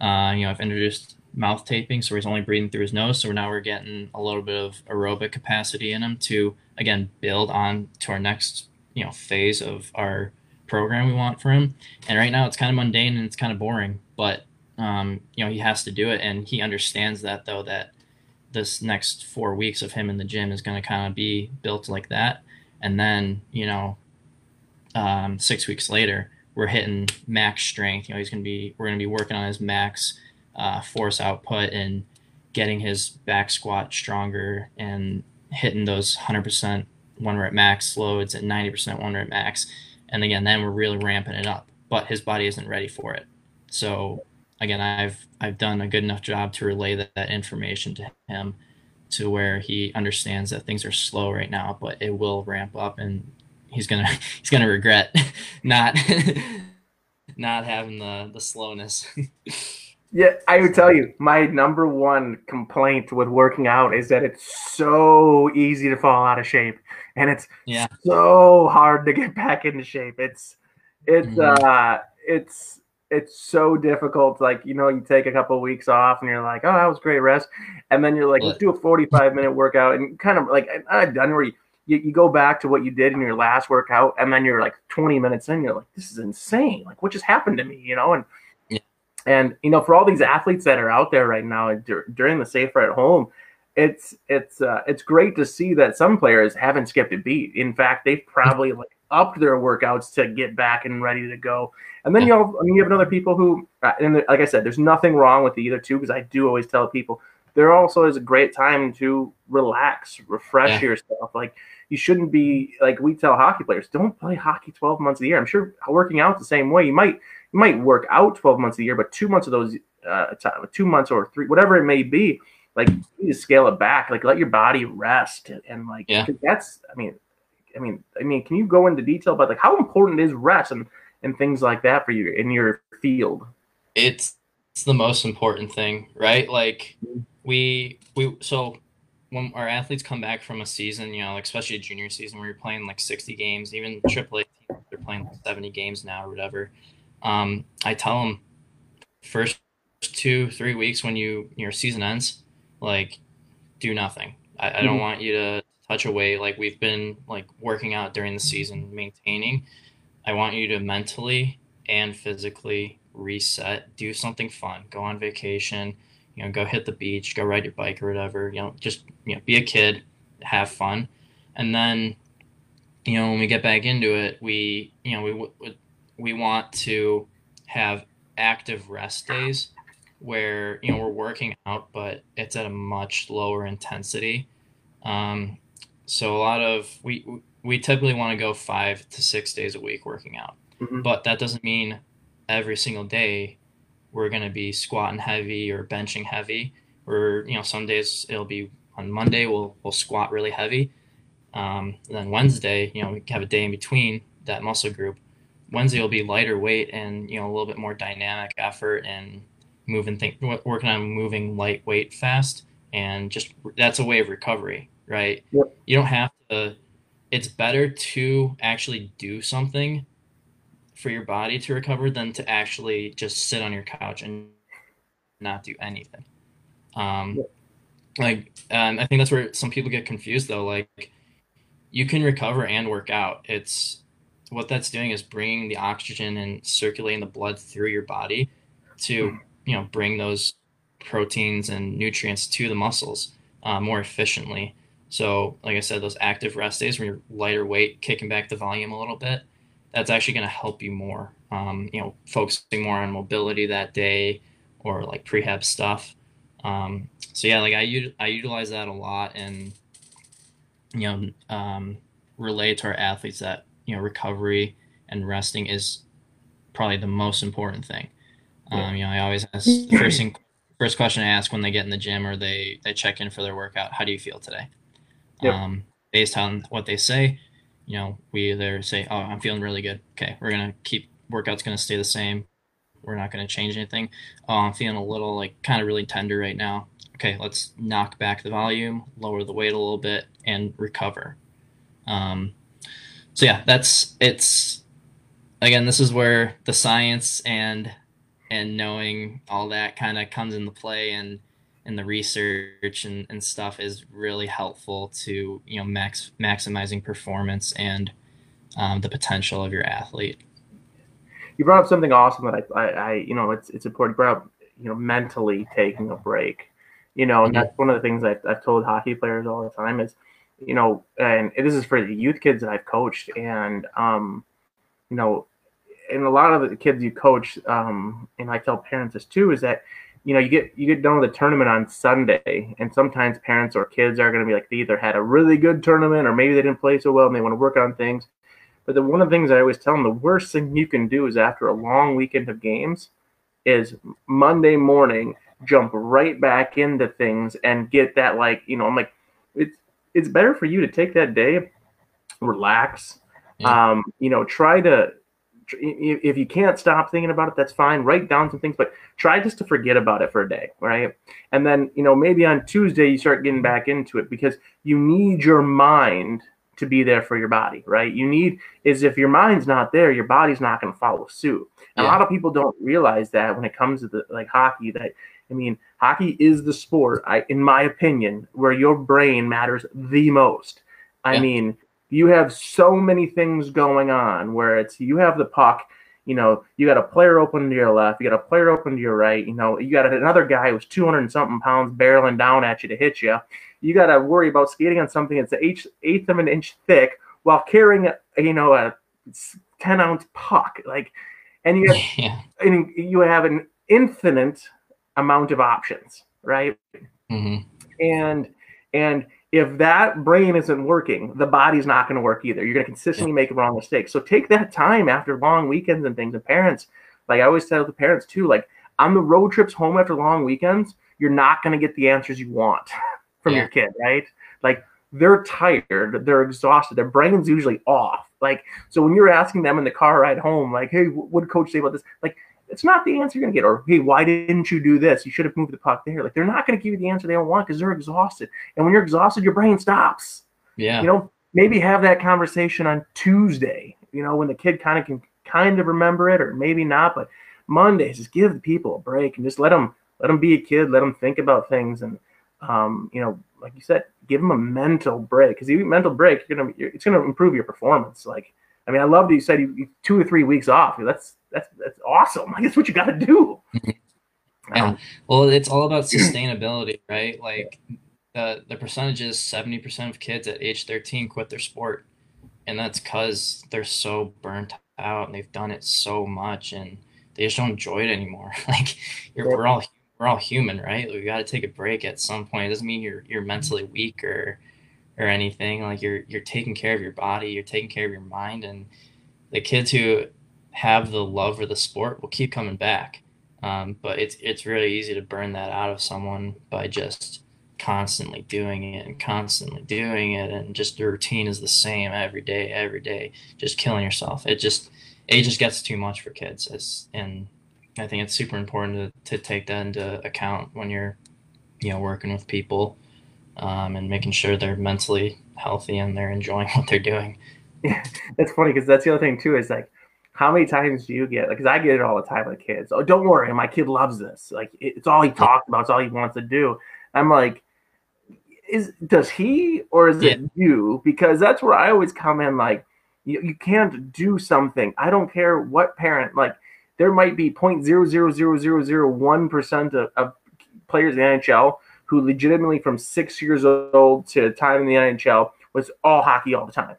Uh, you know, I've introduced mouth taping, so he's only breathing through his nose. So now we're getting a little bit of aerobic capacity in him to again build on to our next you know phase of our program we want for him. And right now it's kind of mundane and it's kind of boring, but um, you know, he has to do it. And he understands that though, that this next four weeks of him in the gym is going to kind of be built like that. And then, you know, um, six weeks later, we're hitting max strength. You know, he's going to be, we're going to be working on his max uh, force output and getting his back squat stronger and hitting those 100% one rep max loads at 90% one rep max and again then we're really ramping it up but his body isn't ready for it. So again i've i've done a good enough job to relay that, that information to him to where he understands that things are slow right now but it will ramp up and he's gonna he's gonna regret not not having the the slowness. Yeah i would tell you my number one complaint with working out is that it's so easy to fall out of shape and it's yeah. so hard to get back into shape. It's it's mm-hmm. uh it's it's so difficult. Like you know, you take a couple of weeks off, and you're like, "Oh, that was great rest," and then you're like, "Let's do a 45 minute workout," and kind of like I've done where you, you, you go back to what you did in your last workout, and then you're like 20 minutes in, you're like, "This is insane! Like, what just happened to me?" You know, and yeah. and you know, for all these athletes that are out there right now during the safer at home, it's it's uh, it's great to see that some players haven't skipped a beat. In fact, they've probably like upped their workouts to get back and ready to go. And then you know, I mean, you have another people who, uh, and like I said, there's nothing wrong with the either two because I do always tell people there also is a great time to relax, refresh yeah. yourself. Like you shouldn't be like we tell hockey players, don't play hockey 12 months a year. I'm sure working out the same way. You might you might work out 12 months a year, but two months of those, uh, two months or three, whatever it may be, like you need to scale it back like let your body rest and like yeah. that's i mean i mean i mean can you go into detail about like how important is rest and and things like that for you in your field? It's it's the most important thing right? Like we we so when our athletes come back from a season you know like especially a junior season where you're playing like 60 games even AAA they're playing like 70 games now or whatever. Um i tell them first two three weeks when you your season ends like do nothing. I, I don't mm-hmm. want you to touch away. like we've been like working out during the season, maintaining. I want you to mentally and physically reset, do something fun, go on vacation, you know, go hit the beach, go ride your bike or whatever, you know, just, you know, be a kid, have fun. And then, you know, when we get back into it, we, you know, we, we want to have active rest days where you know we're working out, but it's at a much lower intensity. Um, so a lot of we we typically want to go five to six days a week working out, mm-hmm. but that doesn't mean every single day we're going to be squatting heavy or benching heavy. Or you know some days it'll be on Monday we'll we'll squat really heavy. Um, then Wednesday, you know, we have a day in between that muscle group. Wednesday will be lighter weight and you know a little bit more dynamic effort and moving think working on moving lightweight fast and just that's a way of recovery, right? Yep. You don't have to. It's better to actually do something for your body to recover than to actually just sit on your couch and not do anything. Um, yep. Like, um, I think that's where some people get confused though. Like, you can recover and work out. It's what that's doing is bringing the oxygen and circulating the blood through your body to, hmm. You know, bring those proteins and nutrients to the muscles uh, more efficiently. So, like I said, those active rest days when you're lighter weight, kicking back the volume a little bit, that's actually going to help you more. Um, you know, focusing more on mobility that day or like prehab stuff. Um, so yeah, like I I utilize that a lot and you know um, relay to our athletes that you know recovery and resting is probably the most important thing. Um, you know, I always ask the first thing, first question I ask when they get in the gym or they they check in for their workout. How do you feel today? Yep. Um, based on what they say, you know, we either say, "Oh, I'm feeling really good." Okay, we're gonna keep workout's gonna stay the same. We're not gonna change anything. Oh, I'm feeling a little like kind of really tender right now. Okay, let's knock back the volume, lower the weight a little bit, and recover. Um, so yeah, that's it's again. This is where the science and and knowing all that kind of comes into play and and the research and, and stuff is really helpful to you know max maximizing performance and um, the potential of your athlete. You brought up something awesome that I, I, I you know it's it's important. You brought up you know mentally taking a break, you know, and mm-hmm. that's one of the things I've, I've told hockey players all the time is, you know, and this is for the youth kids that I've coached, and um, you know, and a lot of the kids you coach, um, and I tell parents this too, is that you know, you get you get done with the tournament on Sunday, and sometimes parents or kids are going to be like they either had a really good tournament or maybe they didn't play so well and they want to work on things. But the, one of the things I always tell them, the worst thing you can do is after a long weekend of games, is Monday morning jump right back into things and get that like you know I'm like it's it's better for you to take that day, relax, yeah. um, you know, try to if you can't stop thinking about it, that's fine. Write down some things, but try just to forget about it for a day, right? And then, you know, maybe on Tuesday you start getting back into it because you need your mind to be there for your body, right? You need is if your mind's not there, your body's not going to follow suit. And yeah. a lot of people don't realize that when it comes to the like hockey that I mean, hockey is the sport, I in my opinion, where your brain matters the most. I yeah. mean, you have so many things going on where it's you have the puck you know you got a player open to your left you got a player open to your right you know you got another guy who's 200 and something pounds barreling down at you to hit you you got to worry about skating on something that's an eighth of an inch thick while carrying a, you know a 10 ounce puck like and you have, yeah. and you have an infinite amount of options right mm-hmm. and and if that brain isn't working, the body's not going to work either. You're going to consistently make wrong mistakes. So take that time after long weekends and things. And parents, like I always tell the parents too, like on the road trips home after long weekends, you're not going to get the answers you want from yeah. your kid, right? Like they're tired, they're exhausted, their brain's usually off. Like so when you're asking them in the car ride home, like, hey, what did coach say about this? Like it's not the answer you're going to get. Or, hey, why didn't you do this? You should have moved the puck there. Like, they're not going to give you the answer they don't want because they're exhausted. And when you're exhausted, your brain stops. Yeah. You know, maybe have that conversation on Tuesday, you know, when the kid kind of can kind of remember it or maybe not. But Mondays, just give the people a break and just let them, let them be a kid, let them think about things. And, um, you know, like you said, give them a mental break because you mental break, you're going to, it's going to improve your performance. Like, I mean, I love that you said you, you two or three weeks off. That's that's that's awesome. Like that's what you got to do. yeah. Um, well, it's all about sustainability, right? Like the the percentage is seventy percent of kids at age thirteen quit their sport, and that's because they're so burnt out and they've done it so much and they just don't enjoy it anymore. like we're all we're all human, right? We got to take a break at some point. It doesn't mean you're you're mentally weak or or anything. Like you're you're taking care of your body, you're taking care of your mind, and the kids who have the love for the sport will keep coming back. Um, but it's it's really easy to burn that out of someone by just constantly doing it and constantly doing it, and just the routine is the same every day, every day, just killing yourself. It just it just gets too much for kids. It's, and I think it's super important to, to take that into account when you're, you know, working with people um, and making sure they're mentally healthy and they're enjoying what they're doing. Yeah, that's funny because that's the other thing too is like, how many times do you get? Like because I get it all the time with kids. Oh, don't worry, my kid loves this. Like it's all he talks about. It's all he wants to do. I'm like, is does he or is yeah. it you? Because that's where I always come in. Like, you, you can't do something. I don't care what parent. Like, there might be point zero zero zero zero zero one percent of, of players in the NHL who legitimately from six years old to time in the NHL was all hockey all the time.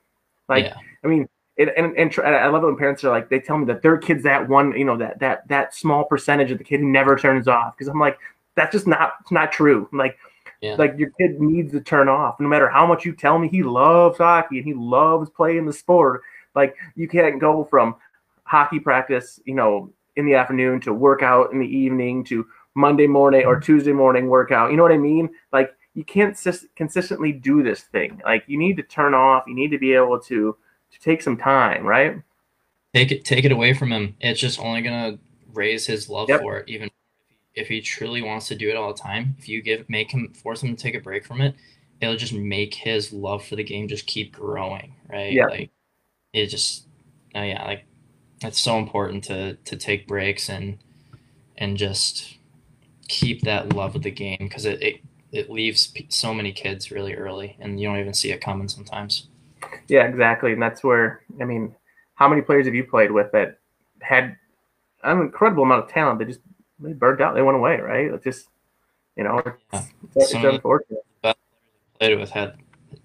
Like, yeah. I mean, and, and, and, I love it when parents are like, they tell me that their kid's that one, you know, that that that small percentage of the kid who never turns off. Because I'm like, that's just not not true. like, yeah. like your kid needs to turn off. No matter how much you tell me he loves hockey and he loves playing the sport, like you can't go from hockey practice, you know, in the afternoon to workout in the evening to Monday morning or mm-hmm. Tuesday morning workout. You know what I mean? Like you can't sis- consistently do this thing. Like you need to turn off. You need to be able to to take some time, right? Take it take it away from him. It's just only gonna raise his love yep. for it. Even if he truly wants to do it all the time, if you give make him force him to take a break from it, it'll just make his love for the game just keep growing, right? Yeah. Like it just, oh yeah, like it's so important to to take breaks and and just keep that love of the game because it, it it leaves so many kids really early and you don't even see it coming sometimes. Yeah exactly and that's where i mean how many players have you played with that had an incredible amount of talent they just they burned out they went away right? It's just you know it's, yeah. it's, it's unfortunate. played with had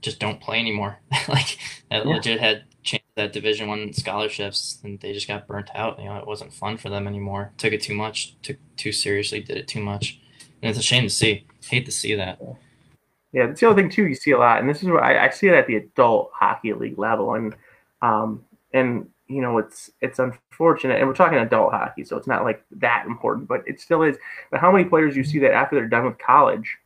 just don't play anymore. Like that yeah. legit had changed that division one scholarships and they just got burnt out. You know it wasn't fun for them anymore. Took it too much took too seriously did it too much. And it's a shame to see. Hate to see that. Yeah that's the other thing too you see a lot and this is where i, I see it at the adult hockey league level and um and you know it's it's unfortunate and we're talking adult hockey so it's not like that important but it still is. But how many players you see that after they're done with college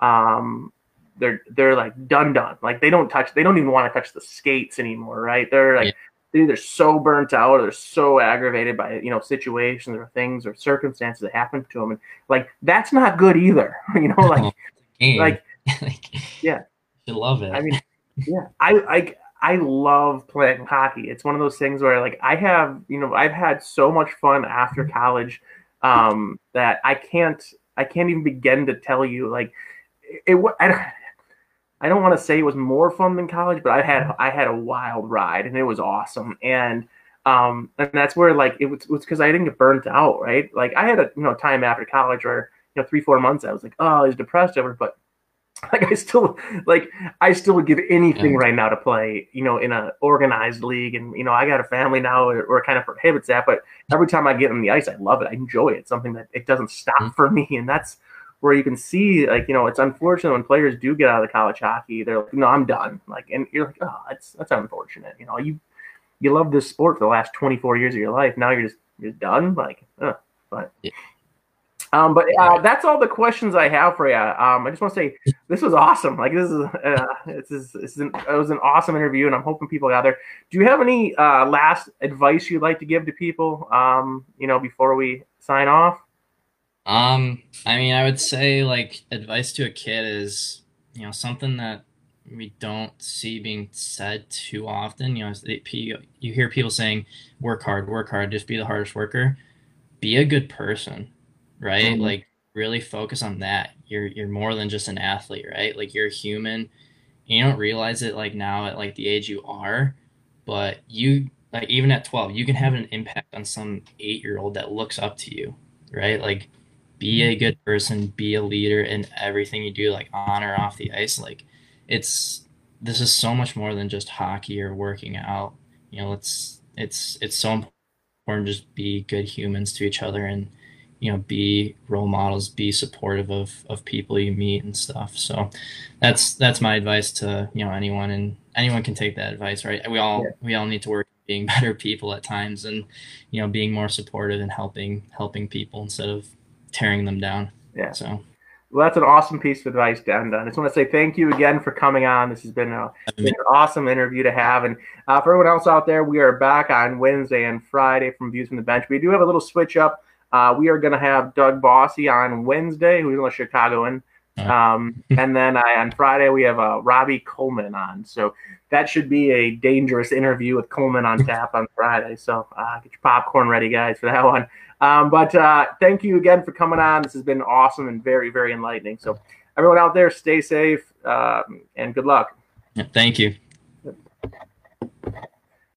um they're they're like done done. Like they don't touch they don't even want to touch the skates anymore, right? They're like yeah. they're either so burnt out or they're so aggravated by you know situations or things or circumstances that happen to them, and like that's not good either. You know, like like yeah, you love it. I mean, yeah, I I I love playing hockey. It's one of those things where like I have you know I've had so much fun after college um, that I can't I can't even begin to tell you like it, it I, I don't want to say it was more fun than college, but I had I had a wild ride and it was awesome. And um, and that's where like it was because I didn't get burnt out, right? Like I had a you know time after college where you know three four months I was like oh I was depressed over, but like I still like I still would give anything yeah. right now to play you know in a organized league, and you know I got a family now where it kind of prohibits that, but every time I get on the ice, I love it. I enjoy it. It's something that it doesn't stop mm-hmm. for me, and that's where you can see like you know it's unfortunate when players do get out of the college hockey they're like no i'm done. Like and you're like oh that's that's unfortunate. You know you you love this sport for the last 24 years of your life. Now you're just you're done? Like uh, but yeah. um but uh, that's all the questions i have for you um i just want to say this was awesome. Like this is uh this is, this is an, it was an awesome interview and i'm hoping people out there. Do you have any uh last advice you'd like to give to people um you know before we sign off um, I mean, I would say like advice to a kid is, you know, something that we don't see being said too often. You know, they, you hear people saying, "Work hard, work hard, just be the hardest worker." Be a good person, right? Mm-hmm. Like really focus on that. You're you're more than just an athlete, right? Like you're a human. You don't realize it like now at like the age you are, but you like even at 12, you can have an impact on some 8-year-old that looks up to you, right? Like be a good person, be a leader in everything you do, like on or off the ice. Like it's this is so much more than just hockey or working out. You know, it's it's it's so important to just be good humans to each other and you know be role models be supportive of of people you meet and stuff so that's that's my advice to you know anyone and anyone can take that advice right we all yeah. we all need to work being better people at times and you know being more supportive and helping helping people instead of tearing them down. Yeah. So Well, that's an awesome piece of advice on. I just want to say thank you again for coming on. This has been, a, been an awesome interview to have. And uh, for everyone else out there, we are back on Wednesday and Friday from Views from the Bench. We do have a little switch up. Uh, we are going to have Doug Bossy on Wednesday, who's a Chicagoan. Um, and then uh, on Friday, we have uh, Robbie Coleman on. So that should be a dangerous interview with Coleman on tap on Friday. So uh, get your popcorn ready, guys, for that one. Um, but uh, thank you again for coming on. This has been awesome and very, very enlightening. So, everyone out there, stay safe um, and good luck. Thank you.